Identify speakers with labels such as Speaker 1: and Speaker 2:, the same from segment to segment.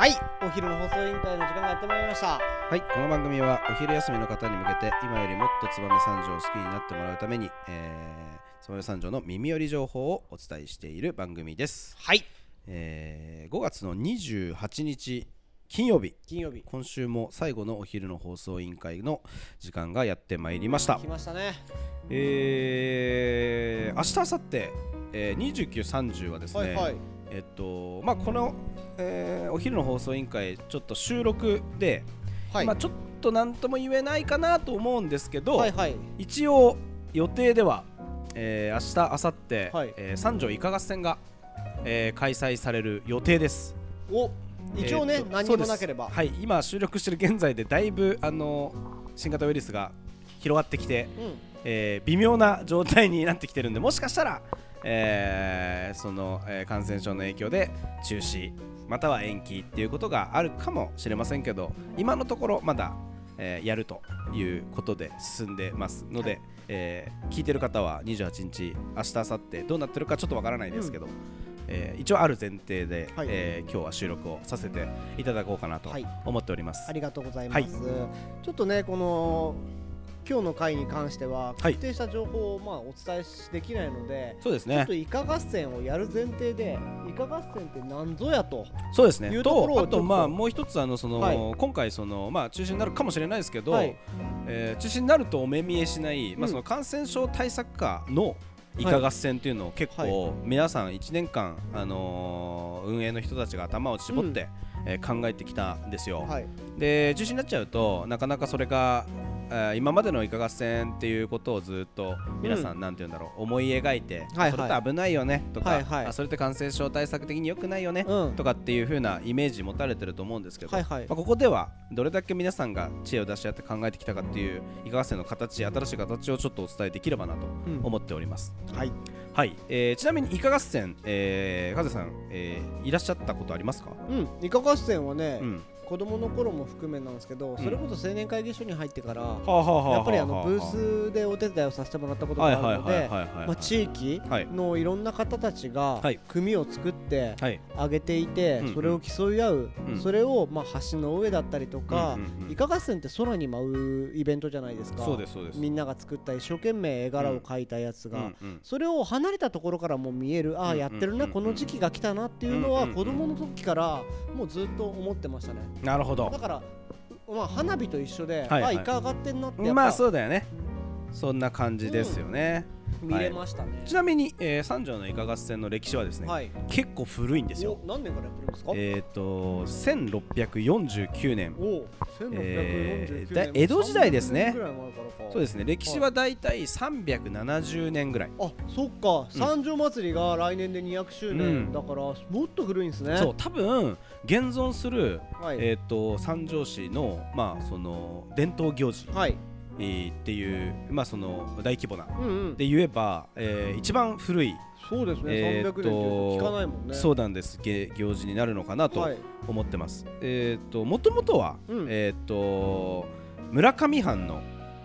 Speaker 1: はい。お昼の放送委員会の時間がやってまいりました。
Speaker 2: はい、この番組はお昼休みの方に向けて今よりもっと燕三条を好きになってもらうために、えー、燕三条の耳寄り情報をお伝えしている番組です、
Speaker 1: はい。
Speaker 2: えー、5月の28日金曜日。
Speaker 1: 金曜日。
Speaker 2: 今週も最後のお昼の放送委員会の時間がやってまいりました。
Speaker 1: 来ましたね。
Speaker 2: えー、明日明後日、えー、29、30はですね、
Speaker 1: はいはい。
Speaker 2: えっとまあこの、えーお昼の放送委員会ちょっと収録で、
Speaker 1: はい。
Speaker 2: まあちょっと何とも言えないかなと思うんですけど、
Speaker 1: はいはい。
Speaker 2: 一応予定では、えー、明日明後日、
Speaker 1: はい。
Speaker 2: えー三条イカ合戦が、えー開催される予定です。
Speaker 1: お一応ね、
Speaker 2: えーと
Speaker 1: 何にもなければ。
Speaker 2: はい。今収録してる現在でだいぶあの新型ウイルスが広がってきて、
Speaker 1: うん。
Speaker 2: えー微妙な状態になってきてるんでもしかしたら、えーその、えー感染症の影響で中止または延期っていうことがあるかもしれませんけど今のところまだ、えーやるということで進んでますので、えー聞いてる方は28日明日明後日どうなってるかちょっとわからないですけど、えー一応ある前提で、
Speaker 1: はい。
Speaker 2: えー今日は収録をさせていただこうかなと
Speaker 1: はい。
Speaker 2: 思っております。
Speaker 1: ありがとうございます、ちょっとねこの今日の回に関しては
Speaker 2: はい。
Speaker 1: 確定した情報をまあお伝えしできないので、
Speaker 2: そうですね。
Speaker 1: ちょっとイカ合戦をやる前提でイカ合戦って何ぞやと
Speaker 2: そうですね。
Speaker 1: と
Speaker 2: あとまあもう一つあのその、
Speaker 1: はい。
Speaker 2: 今回そのまあ中止になるかもしれないですけど、
Speaker 1: はい。
Speaker 2: えー中止になるとお目見えしない、ま
Speaker 1: うん。
Speaker 2: あその感染症対策課のイカ合戦っていうのを結構皆さん1年間、あのー運営の人たちが頭を絞って、えー考えてきたんですよ。
Speaker 1: はい。
Speaker 2: で中止になっちゃうとなかなかそれが、えー今までのイカ合戦っていうことをずっと皆さん、なんて言うんだろう思い描いて、それって危ないよねとか、それって感染症対策的に良くないよね、
Speaker 1: うん。
Speaker 2: とかっていう風なイメージ持たれてると思うんですけど、まあ、ここではどれだけ皆さんが知恵を出し合って考えてきたかっていうイカ合戦の形新しい形をちょっとお伝えできればなと
Speaker 1: うん。
Speaker 2: 思っております、
Speaker 1: はい。
Speaker 2: はい、えーちなみにイカ合戦、えー、カズさん、えーいらっしゃったことありますか、
Speaker 1: うん。イカ合戦はね、
Speaker 2: うん、
Speaker 1: 子供の頃も含めなんですけど、それこそ青年会議所に入ってから、やっぱりあのブースでお手伝いをさせてもらったことがあるのでまあ地域
Speaker 2: はい
Speaker 1: のいろんな方たちが
Speaker 2: はい。
Speaker 1: 組を作って
Speaker 2: はい。
Speaker 1: 上げていてそれを競い合う
Speaker 2: うん。
Speaker 1: それをまあ橋の上だったりとか
Speaker 2: うんうんうん
Speaker 1: って空に舞うイベントじゃないですか。みんなが作った一生懸命絵柄を描いたやつが。それを離れたところからも見えるああ
Speaker 2: うん
Speaker 1: やってるな
Speaker 2: うん
Speaker 1: この時期が来たなっていうのは
Speaker 2: うん。
Speaker 1: 子供の時からもうずっと思ってましたね
Speaker 2: なるほど。
Speaker 1: だからまあ花火と一緒で
Speaker 2: はいはい。
Speaker 1: あイカ上がってんなって
Speaker 2: まあ
Speaker 1: ぱ
Speaker 2: そうだよね。そんな感じですよね、
Speaker 1: 見れましたね。
Speaker 2: ちなみに、えー、三条のイカ合戦の歴史はですね、
Speaker 1: はい。
Speaker 2: 結構古いんですよ。
Speaker 1: お何年からやってるんですか？
Speaker 2: えっ、と1649年。
Speaker 1: お
Speaker 2: えー
Speaker 1: 1649年。
Speaker 2: だ江戸時代ですね。
Speaker 1: 300年ぐらい前からか。
Speaker 2: そうですね。歴史はだいたい370年ぐらい、
Speaker 1: あそっか。三条祭りが来年で200周
Speaker 2: うん。
Speaker 1: 年だからもっと古いんですね。
Speaker 2: そう多分現存する、
Speaker 1: はい。
Speaker 2: えっ、と三条市のまあその伝統行事、
Speaker 1: はい。
Speaker 2: えーっていうまあその大規模な。
Speaker 1: うんうん。
Speaker 2: で言えば、えー一番古い、
Speaker 1: そうですね。300
Speaker 2: えーっと
Speaker 1: 年と聞かないもんね。
Speaker 2: そうなんです。げ行事になるのかなと
Speaker 1: はい。
Speaker 2: 思ってます。えっ、ともともとは、
Speaker 1: うん。
Speaker 2: えっ、と村上藩の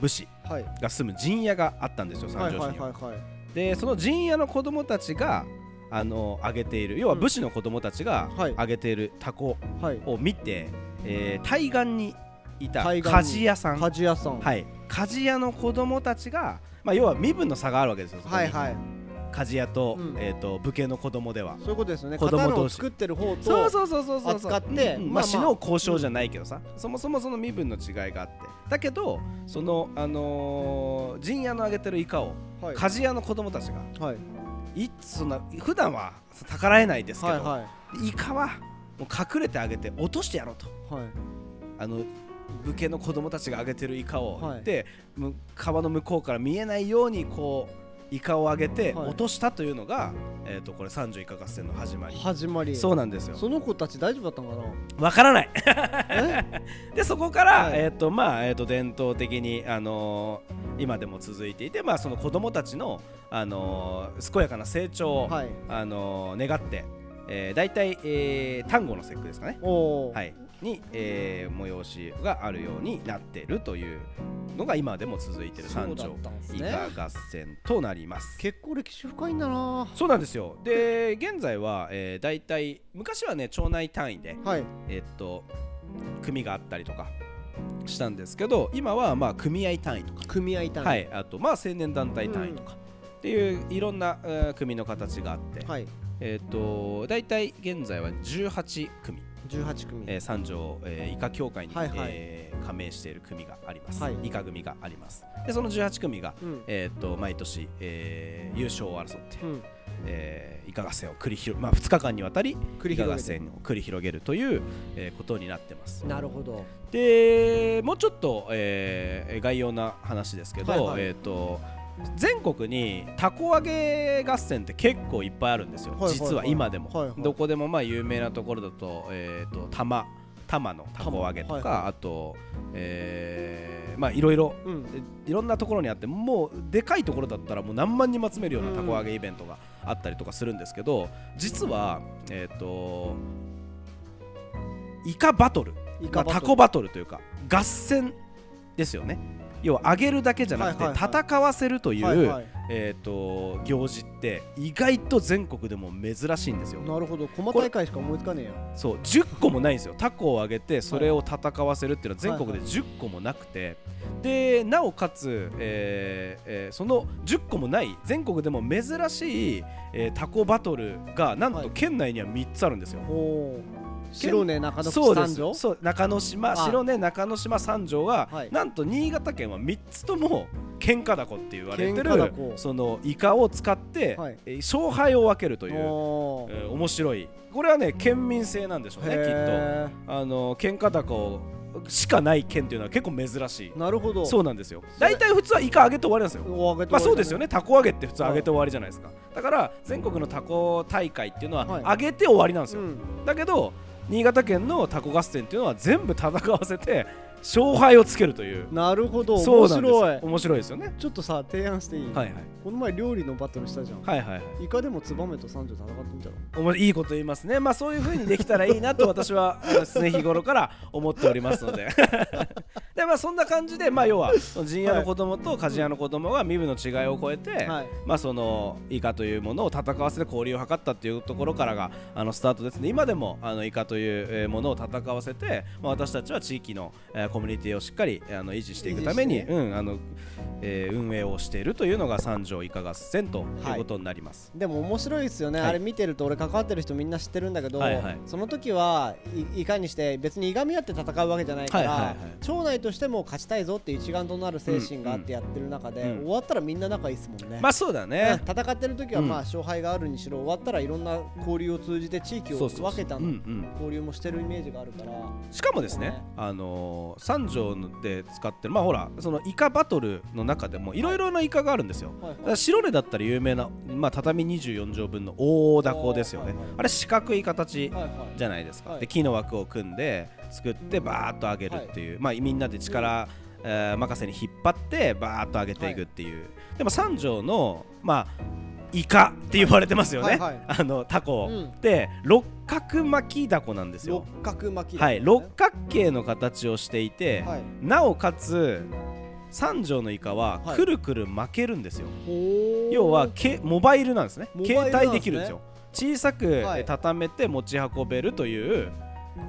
Speaker 2: 武士
Speaker 1: はい。
Speaker 2: が住む陣屋があったんですよ
Speaker 1: はい
Speaker 2: 三条市には。
Speaker 1: はいはいはい
Speaker 2: でその陣屋の子供たちがあの上げている要は
Speaker 1: うん
Speaker 2: 武士の子供たちが
Speaker 1: はい。
Speaker 2: 上げているタコ
Speaker 1: はい。
Speaker 2: を見て、えー対岸にいた。鍛冶屋さん、
Speaker 1: 鍛冶屋さん。
Speaker 2: はい、鍛冶屋の子供たちが、まあ、要は身分の差があるわけですよ、
Speaker 1: はいはい。
Speaker 2: 鍛冶屋と,、
Speaker 1: うん。
Speaker 2: えー、と武家の子供では。
Speaker 1: そういうことですよね。
Speaker 2: 子供
Speaker 1: 刀を
Speaker 2: 同士
Speaker 1: 作ってる方と
Speaker 2: そうそうそうそうそう。
Speaker 1: 扱って
Speaker 2: うんうん。
Speaker 1: まあ
Speaker 2: 死の交渉じゃないけどさ、そもそもその身分の違いがあって。だけどそのあのー陣屋のあげてるイカを
Speaker 1: はい。
Speaker 2: 鍛冶屋の子供たちが
Speaker 1: はい。
Speaker 2: いつそんな普段は逆らえないですけど、
Speaker 1: はいはい。
Speaker 2: イカはもう隠れてあげて落としてやろうと。
Speaker 1: はい。
Speaker 2: あの武家の子供たちがあげてるイカを、
Speaker 1: はい。
Speaker 2: 川の向こうから見えないようにこうイカをあげて
Speaker 1: はい。
Speaker 2: 落としたというのが、えー、とこれ三条イカ合戦の始まり。
Speaker 1: 始まり。
Speaker 2: そうなんですよ。
Speaker 1: その子たち大丈夫だったのかな？
Speaker 2: わからない。
Speaker 1: え？
Speaker 2: でそこから、
Speaker 1: はい。
Speaker 2: えっ、とまあえっ、と伝統的にあのー今でも続いていてまあその子供たちのあのー健やかな成長を、
Speaker 1: はい。
Speaker 2: あのー願って、えー、大体、えー、単語の節句ですかね。はいに、えー催しがあるようになっているというのが今でも続いている三条
Speaker 1: そうだったんです
Speaker 2: イ
Speaker 1: ね
Speaker 2: カ合戦となります。
Speaker 1: 結構歴史深いんだな。
Speaker 2: そうなんですよ。で現在は、えー、大体昔はね町内単位で、
Speaker 1: はい。
Speaker 2: えーっと組があったりとかしたんですけど今はまあ組合単位とか、
Speaker 1: 組合単位。
Speaker 2: はい、あとまあ青年団体単位とか、っていういろんな、えー組の形があって、
Speaker 1: はい。
Speaker 2: えーっと大体現在は18組、
Speaker 1: 18組。
Speaker 2: えー三条、えーイカ協会に、
Speaker 1: はいはい。
Speaker 2: えー加盟している組があります、
Speaker 1: はい。
Speaker 2: イカ組があります。でその18組が、
Speaker 1: うん。
Speaker 2: えーっと毎年、えー優勝を争って、
Speaker 1: うん。
Speaker 2: えーイカ合戦を繰り広げ、まあ、2日間にわたりイカ合戦を繰り広げるという、えーことになってます。
Speaker 1: なるほど。
Speaker 2: でもうちょっと、えー概要な話ですけど、
Speaker 1: はいはい。
Speaker 2: えー、と全国にたこ揚げ合戦って結構いっぱいあるんですよ、実は今でも、どこでもまあ有名なところだと,、えー、と玉玉のたこ揚げとか、あと、えーまあいろいろ
Speaker 1: うん。
Speaker 2: いろんなところにあってもうでかいところだったらもう何万人も集めるようなたこ揚げイベントがあったりとかするんですけど実はえっ、とイカバトル。
Speaker 1: イカバトル。
Speaker 2: まあタコバトルというか合戦ですよね要は上げるだけじゃなくて戦わせるという、えー、と行事って意外と全国でも珍しいんですよ。
Speaker 1: なるほど。駒大会しか思いつかねえや。
Speaker 2: そう10個もないんですよ。タコを上げてそれを戦わせるっていうのは全国で
Speaker 1: はい
Speaker 2: 10個もなくて、でなおかつ、えーえーその10個もない全国でも珍しい、えータコバトルがなん
Speaker 1: はい。
Speaker 2: と県内には3つあるんですよ。
Speaker 1: 白根中野三条？
Speaker 2: そう中之島
Speaker 1: あ
Speaker 2: 白根中之島三条が、
Speaker 1: はい。
Speaker 2: なんと新潟県は3つとも喧嘩だこって言われてる
Speaker 1: こ
Speaker 2: そのイカを使って、
Speaker 1: はい。
Speaker 2: えー勝敗を分けるという、えー面白い。これはね県民性なんでしょうねきっと。
Speaker 1: へ
Speaker 2: あの喧嘩高しかない県っていうのは結構珍しい。
Speaker 1: ーなるほど。
Speaker 2: そうなんですよ。大体普通はイカ揚げて終わりなんですよ。
Speaker 1: おー上げて
Speaker 2: まあそうですよ
Speaker 1: ね。
Speaker 2: ねタコ揚げって普通揚げて終わりじゃないですか。だから全国のタコ大会っていうのは
Speaker 1: はい。
Speaker 2: 揚げて終わりなんですよ、
Speaker 1: うん。
Speaker 2: だけど新潟県のタコ合戦っていうのは全部戦わせて勝敗をつけるという。
Speaker 1: なるほど。面白い。
Speaker 2: 面白いですよね。
Speaker 1: ちょっとさ提案していい？
Speaker 2: はいはい。
Speaker 1: この前料理のバトルしたじゃん。
Speaker 2: はいはいはい。
Speaker 1: イカでもツバメと三条戦ってみたら
Speaker 2: おもいいこと言いますね。まあそういう風にできたらいいなと私は常日頃から思っておりますのででまあそんな感じでまあ要は陣屋の子供と鍛冶屋の子供が身分の違いを超えて、
Speaker 1: はい。
Speaker 2: まあそのイカというものを戦わせて交流を図ったっていうところからがあのスタートですね。今でもあのイカというえーものを戦わせて、まあ、私たちは地域の、えーコミュニティをしっかりあの維持していくために、うんあのえー運営をしているというのが三条イカ合戦ということになります。
Speaker 1: でも面白いですよね、
Speaker 2: はい。
Speaker 1: あれ見てると俺関わってる人みんな知ってるんだけど、
Speaker 2: はいはい
Speaker 1: その時はいいかにして別にいがみ合って戦うわけじゃないから、
Speaker 2: はいはいはい。
Speaker 1: 町内としても勝ちたいぞっていう一丸となる精神があっ
Speaker 2: うん
Speaker 1: てやってる中で、
Speaker 2: うん
Speaker 1: 終わったらみんな仲いいですもんね。
Speaker 2: まあそうだね。
Speaker 1: 戦ってる時は
Speaker 2: うん。
Speaker 1: まあ勝敗があるにしろ終わったらいろんな交流を通じて地域を分けた交流もしてるイメージがあるから。
Speaker 2: しかもですね、あのー三条で使ってるまあほらそのイカバトルの中でもいろいろなイカがあるんですよ。白根だったら有名な、まあ、畳24畳分の大凧ですよね、あれ四角い形じゃないですか、
Speaker 1: はい。
Speaker 2: で木の枠を組んで作ってバーッと上げるっていう、まあ、みんなで力、えー任せに引っ張ってバーッと上げていくっていう、でも三条のまあイカって言われてますよね、
Speaker 1: はいはい。
Speaker 2: あのタコ、
Speaker 1: うん。
Speaker 2: で六角巻きダコなんですよ。
Speaker 1: 六角巻き、
Speaker 2: はい、六角形の形をしていて、
Speaker 1: はい。
Speaker 2: なおかつ三条のイカは
Speaker 1: はい。
Speaker 2: くるくる巻けるんですよ、
Speaker 1: おー。
Speaker 2: 要はけモバイルなんですね。
Speaker 1: ね。
Speaker 2: 携帯できるんですよ。小さく、畳めて持ち運べるという、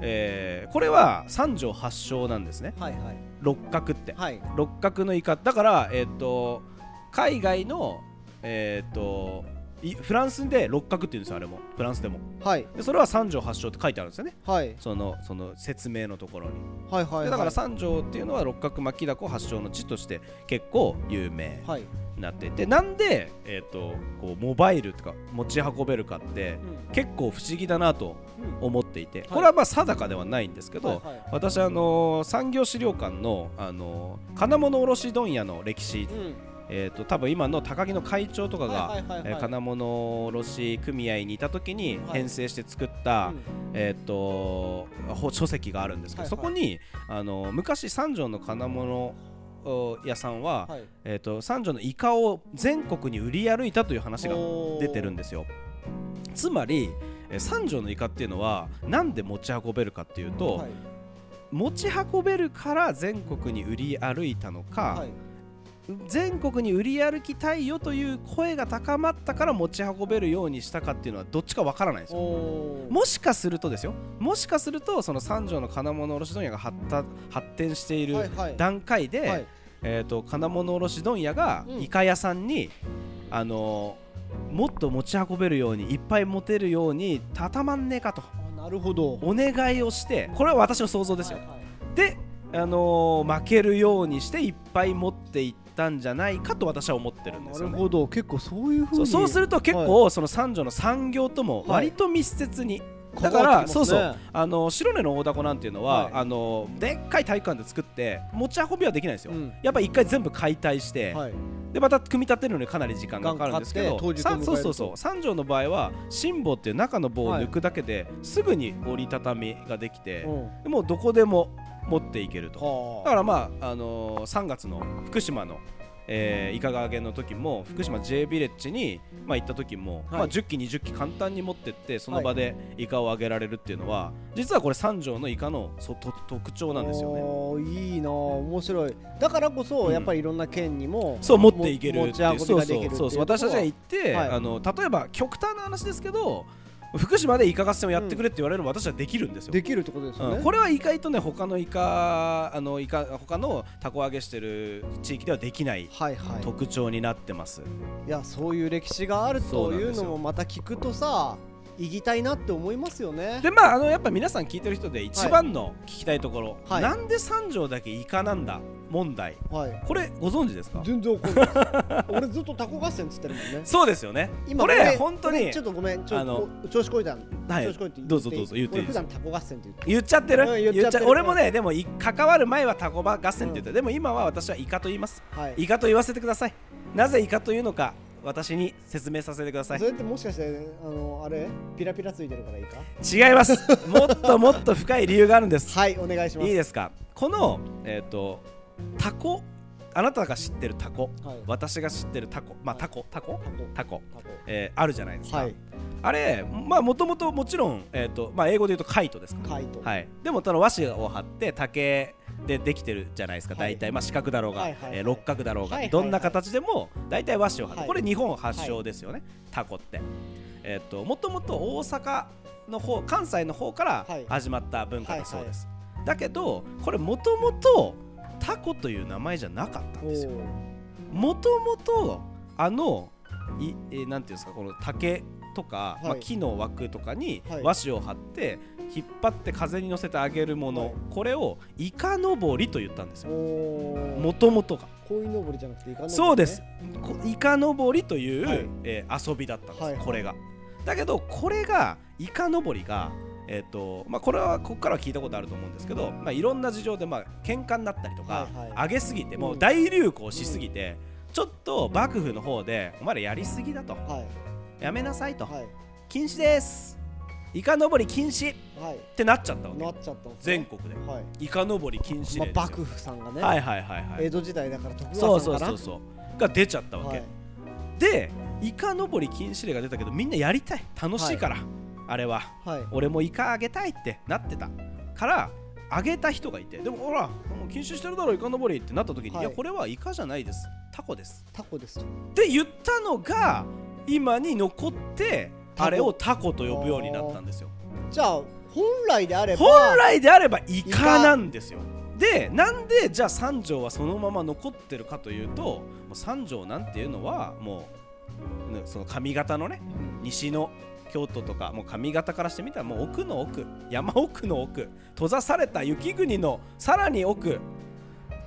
Speaker 2: えーこれは三条発祥なんですね。
Speaker 1: はいはい。
Speaker 2: 六角って。
Speaker 1: はい。
Speaker 2: 六角のイカだからえっ、と海外のえっ、といフランスで六角って言うんですよあれも。フランスでも。
Speaker 1: はい。
Speaker 2: でそれは三条発祥って書いてあるんですよね。
Speaker 1: はい。
Speaker 2: そのその説明のところに。
Speaker 1: はいはい
Speaker 2: でだから三条っていうのは六角巻きだこ発祥の地として結構有名。
Speaker 1: はい、
Speaker 2: になっていてなんで、えー、とこうモバイルとか持ち運べるかって
Speaker 1: うん。
Speaker 2: 結構不思議だなと
Speaker 1: うん。
Speaker 2: 思っていてこれはまあ定かではないんですけど、
Speaker 1: はいはい
Speaker 2: 私あのー産業資料館の、あのー金物卸問屋の歴史、
Speaker 1: うん。
Speaker 2: えー、と多分今の高木の会長とかが、金物卸組合にいた時に
Speaker 1: はい。
Speaker 2: 編成して作った、
Speaker 1: うん。
Speaker 2: えー、とほ書籍があるんですけど、
Speaker 1: はいはい。
Speaker 2: そこにあの昔三条の金物お屋さんは、
Speaker 1: はい。
Speaker 2: えー、と三条のイカを全国に売り歩いたという話が出てるんですよ。つまり、えー三条のイカっていうのはなんで持ち運べるかっていうと、
Speaker 1: はい。
Speaker 2: 持ち運べるから全国に売り歩いたのか、
Speaker 1: はい
Speaker 2: 全国に売り歩きたいよという声が高まったから持ち運べるようにしたかっていうのはどっちかわからないんですよ。もしかするとですよ。もしかするとその三条の金物卸問屋が発展している
Speaker 1: はいはい。
Speaker 2: 段階で、
Speaker 1: はい。
Speaker 2: えー、と金物卸問屋が
Speaker 1: うん。
Speaker 2: イカ屋さんに、あのーもっと持ち運べるようにいっぱい持てるように畳まんねえかと。
Speaker 1: あなるほど。
Speaker 2: お願いをしてこれは私の想像ですよ、
Speaker 1: はいはい。
Speaker 2: で、あのー負けるようにしていっぱい持っていったんじゃないかと私は思ってるんですよね。
Speaker 1: なるほど。結構そういうふうに。
Speaker 2: そうすると結構その三条の産業とも割と密接に、だから、
Speaker 1: ね
Speaker 2: そうそう。あの白根の大凧なんていうのは、
Speaker 1: はい。
Speaker 2: あのでっかい体育館で作って持ち運びはできないんですよ、
Speaker 1: うん。
Speaker 2: やっぱ一回全部解体して、
Speaker 1: はい。
Speaker 2: でまた組み立てるのにかなり時間がかかるんですけどそうそうそう。三条の場合は辛抱っていう中の棒を抜くだけで、すぐに折りたたみができて、
Speaker 1: う
Speaker 2: もうどこでも持っていけると。
Speaker 1: は
Speaker 2: だからまあ、あのー3月の福島の、えー、イカガーゲンの時も福島 J ビレッジに、まあ、行った時も、
Speaker 1: はい。
Speaker 2: まあ、10機20機簡単に持ってってその場でイカをあげられるっていうのは、実はこれ三条のイカのそと特徴なんですよね。
Speaker 1: いいなあ。面白い。だからこそ、
Speaker 2: うん。
Speaker 1: やっぱりいろんな県にも
Speaker 2: そう持っていける
Speaker 1: っていう。
Speaker 2: うそう。そう私たちが行って、
Speaker 1: はい。
Speaker 2: あの例えば極端な話ですけど福島でイカ合戦をやってくれって言われれば私はできるんですよ。
Speaker 1: できるってことですよね、
Speaker 2: うんこれは意外とね他のイカあのイカ他のタコ揚げしてる地域ではできない
Speaker 1: はいはい
Speaker 2: 特徴になってます。
Speaker 1: いやそういう歴史があるというのもまた聞くとさ行きたいなって思いますよね。
Speaker 2: でまああのやっぱ皆さん聞いてる人で一番の聞きたいところ、
Speaker 1: はい。
Speaker 2: なんで三条だけイカなんだ問題。
Speaker 1: はい。
Speaker 2: これご存知ですか？
Speaker 1: 全然わかんない。俺ずっとタコ合戦っつってるもんね。
Speaker 2: そうですよね。
Speaker 1: 今
Speaker 2: これ
Speaker 1: 俺
Speaker 2: 本当に
Speaker 1: 俺ちょっとごめん。ちょ
Speaker 2: あの
Speaker 1: 調子こいたん
Speaker 2: はい。どうぞどうぞ言って。いいです。
Speaker 1: 俺普段タコ合戦って言って
Speaker 2: 言っちゃってる,、
Speaker 1: うん言っちゃってる。
Speaker 2: 俺もねでもい関わる前はタコバ合戦って言って、でも今は私はイカと言います。
Speaker 1: はい。
Speaker 2: イカと言わせてください。なぜイカというのか私に説明させてください。
Speaker 1: それってもしかしてあのあれ？ピラピラついてるからいいか？
Speaker 2: 違います。もっともっと深い理由があるんです。
Speaker 1: はいお願いします。
Speaker 2: いいですか？このえっ、とタコ？あなたが知ってるタコ？
Speaker 1: はい。
Speaker 2: 私が知ってるタコ？まあタコ？タコ？
Speaker 1: タコ。
Speaker 2: タコ、えーあるじゃないですか、
Speaker 1: はい。
Speaker 2: あれまあもともともちろん、えーとまあ、英語で言うとカイトですか
Speaker 1: カイト。
Speaker 2: はい、でもその和紙を貼って竹でできてるじゃないですか、
Speaker 1: はい。
Speaker 2: 大体、まあ、四角だろうが、
Speaker 1: は
Speaker 2: えー六角だろうが、どんな形でも大体和紙を貼って、
Speaker 1: はい。
Speaker 2: これ日本発祥ですよね、タコって。えっ、ともともと大阪の方関西の方から
Speaker 1: はい。
Speaker 2: 始まった文化だそうです。だけどこれもともとタコという名前じゃなかったん
Speaker 1: お
Speaker 2: ですよ。
Speaker 1: ー。
Speaker 2: もともとあのい、えーなんていうんですかこの竹とか、
Speaker 1: い。
Speaker 2: まあ、木の枠とかに
Speaker 1: はい。
Speaker 2: 和紙を貼って引っ張って風に乗せてあげるもの、
Speaker 1: はい。
Speaker 2: これをイカのぼりと言ったんですよ。もともとが。
Speaker 1: 鯉のぼりじゃなくてイカのぼりね？
Speaker 2: そうです。こイカのぼりという、
Speaker 1: はい。
Speaker 2: えー遊びだったんです、
Speaker 1: はい。
Speaker 2: これが。だけどこれがイカのぼりがえーとまあ、これはここからは聞いたことあると思うんですけど、まあ、いろんな事情でまあ喧嘩になったりとか、
Speaker 1: はいはい。
Speaker 2: 上げすぎてもう大流行しすぎて、ちょっと幕府の方でお前らやりすぎだと。
Speaker 1: はい
Speaker 2: やめなさいと、
Speaker 1: はい。
Speaker 2: 禁止です。イカのぼり禁止。っ
Speaker 1: はい。
Speaker 2: てなっちゃったわけ。
Speaker 1: なっちゃったんですね。
Speaker 2: 全国で。
Speaker 1: はい。
Speaker 2: イカのぼり禁止令ですよ、
Speaker 1: まあ幕府さんがね。
Speaker 2: はいはいはいはい。
Speaker 1: 江戸時代だから徳
Speaker 2: そう
Speaker 1: 川さんかな
Speaker 2: そうそうそうが出ちゃったわけ、
Speaker 1: はい。
Speaker 2: でイカのぼり禁止令が出たけどみんなやりたい。楽しいから、あれは。
Speaker 1: はい。
Speaker 2: 俺もイカあげたいってなってた。からあげた人がいて。でもほらもう禁止してるだろイカのぼりってなった時に、
Speaker 1: はい。
Speaker 2: い、やこれはイカじゃないです。タコです。
Speaker 1: タコです。と
Speaker 2: って言ったのが今に残ってあれをタコと呼ぶようになったんですよ。
Speaker 1: じゃあ本来であれば
Speaker 2: 本来であればイカなんですよ。でなんでじゃあ三条はそのまま残ってるかというともう三条なんていうのはもうねその上方のね西の京都とかもう上方からしてみたらもう奥の奥山奥の奥閉ざされた雪国のさらに奥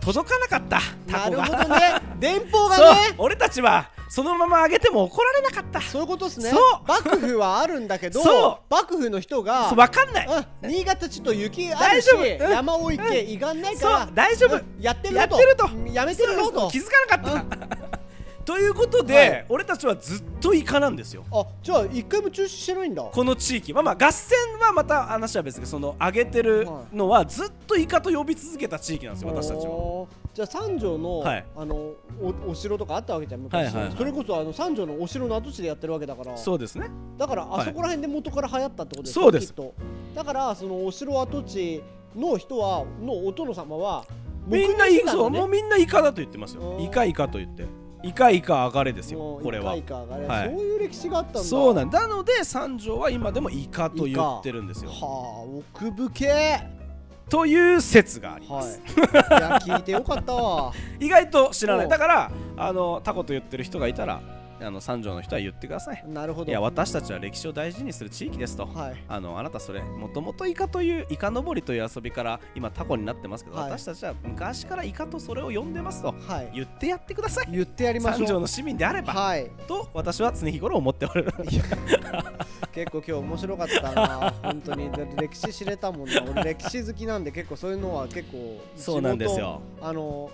Speaker 2: 届かなかったタ
Speaker 1: な
Speaker 2: コが。
Speaker 1: るほどね。電報がね。
Speaker 2: 俺たちはそのまま上げても怒られなかった。
Speaker 1: そういうことですね。
Speaker 2: そう。
Speaker 1: 幕府はあるんだけど
Speaker 2: そう。
Speaker 1: 幕府の人が
Speaker 2: そう分かんない。
Speaker 1: うん新潟ちょっと雪あるし
Speaker 2: 大丈夫。うん。
Speaker 1: 山多いけいがんないから
Speaker 2: そう。大丈夫。
Speaker 1: うんやってる
Speaker 2: や
Speaker 1: の
Speaker 2: ってると。
Speaker 1: やめてるのと。
Speaker 2: 気づかなかった。ということで、
Speaker 1: はい。
Speaker 2: 俺たちはずっとイカなんですよ。
Speaker 1: あじゃあ一回も中止してないんだ。
Speaker 2: この地域。まあまあ合戦はまた話は別にその上げてるのはずっとイカと呼び続けた地域なんですよ私たちは
Speaker 1: じゃあ三条の、
Speaker 2: はい。
Speaker 1: あのおお城とかあったわけじゃん昔、
Speaker 2: はいはいはい。
Speaker 1: それこそあの三条のお城の跡地でやってるわけだから。
Speaker 2: そうですね。
Speaker 1: だから
Speaker 2: はい。
Speaker 1: あそこら辺で元から流行ったってことです
Speaker 2: そうです。
Speaker 1: だからそのお城跡地の人はのお殿様は
Speaker 2: みんなイカそうもみんなイカだと言ってますよ。
Speaker 1: うん。
Speaker 2: イカイカと言って。イカイカ上がれですよ。これは。
Speaker 1: イカイカがね
Speaker 2: はい。
Speaker 1: そういう歴史があったんだ。
Speaker 2: そうなん。なので三条は今でもイカと言ってるんですよ。
Speaker 1: はあ奥深け
Speaker 2: という説がありま
Speaker 1: はい。
Speaker 2: す、
Speaker 1: いや聞いてよかったわ。
Speaker 2: 意外と知らな
Speaker 1: お
Speaker 2: いだからあのタコと言ってる人がいたらあの三条の人は言ってください。
Speaker 1: なるほど。
Speaker 2: いや私たちは歴史を大事にする地域ですと。
Speaker 1: はい。
Speaker 2: あのあなたそれもともとイカというイカ登りという遊びから今タコになってますけど、
Speaker 1: はい。
Speaker 2: 私たちは昔からイカとそれを呼んでますと
Speaker 1: はい。
Speaker 2: 言ってやってください。
Speaker 1: 言ってやりましょう。
Speaker 2: 三条の市民であれば、
Speaker 1: はい。
Speaker 2: と私は常日頃思っておる。
Speaker 1: 結構今日面白かったな。本当に。歴史知れたもんな。俺歴史好きなんで結構そういうのは結構
Speaker 2: そうなんですよ。
Speaker 1: あの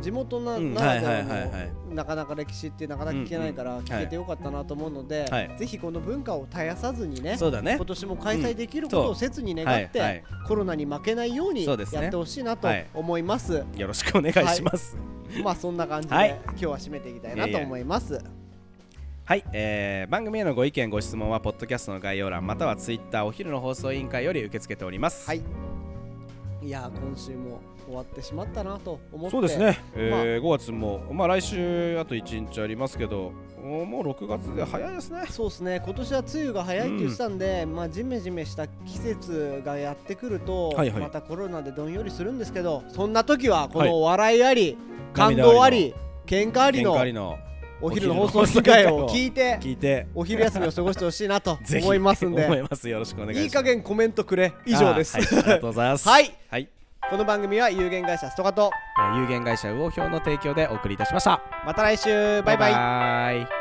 Speaker 1: 地元な,、らでのなかなか歴史ってなかなか聞けないから
Speaker 2: ん
Speaker 1: 聞けてよかったなと思うので、
Speaker 2: はい。
Speaker 1: ぜひこの文化を絶やさずにね
Speaker 2: そうだね。
Speaker 1: 今年も開催できることを切に願って、コロナに負けないようにやってほしいなと
Speaker 2: はい。
Speaker 1: 思います。
Speaker 2: よろしくお願いします。
Speaker 1: まあそんな感じで、
Speaker 2: はい。
Speaker 1: 今日は締めていきたいなと思います。
Speaker 2: はい、えー番組へのご意見ご質問はポッドキャストの概要欄またはツイッターお昼の放送委員会より受け付けております。
Speaker 1: はい。いやー今週も終わってしまったなと思って。
Speaker 2: そうですね、えー5月もまあ来週あと1日ありますけどもうもう6月で早いですね。
Speaker 1: そうですね。今年は梅雨が早いって言ってたんで、まあジメジメした季節がやってくると、
Speaker 2: はいはい。
Speaker 1: またコロナでどんよりするんですけどそんな時はこ
Speaker 2: はい。
Speaker 1: の笑いあり、感動あり喧嘩あり
Speaker 2: 喧
Speaker 1: の
Speaker 2: 嘩ありの
Speaker 1: お昼の放送機会を聞いて
Speaker 2: 聞いて
Speaker 1: お昼休みを過ごしてほしいなと 思いますん
Speaker 2: 思い
Speaker 1: で
Speaker 2: ます。よろしくお願いします。
Speaker 1: いい加減コメントくれ。以上です。
Speaker 2: はい、ありがとうございます。
Speaker 1: はい。
Speaker 2: はい、
Speaker 1: この番組は有限会社ストカと
Speaker 2: えー有限会社魚評の提供でお送りいたしました。
Speaker 1: また来週。バイバイ。
Speaker 2: バイバイ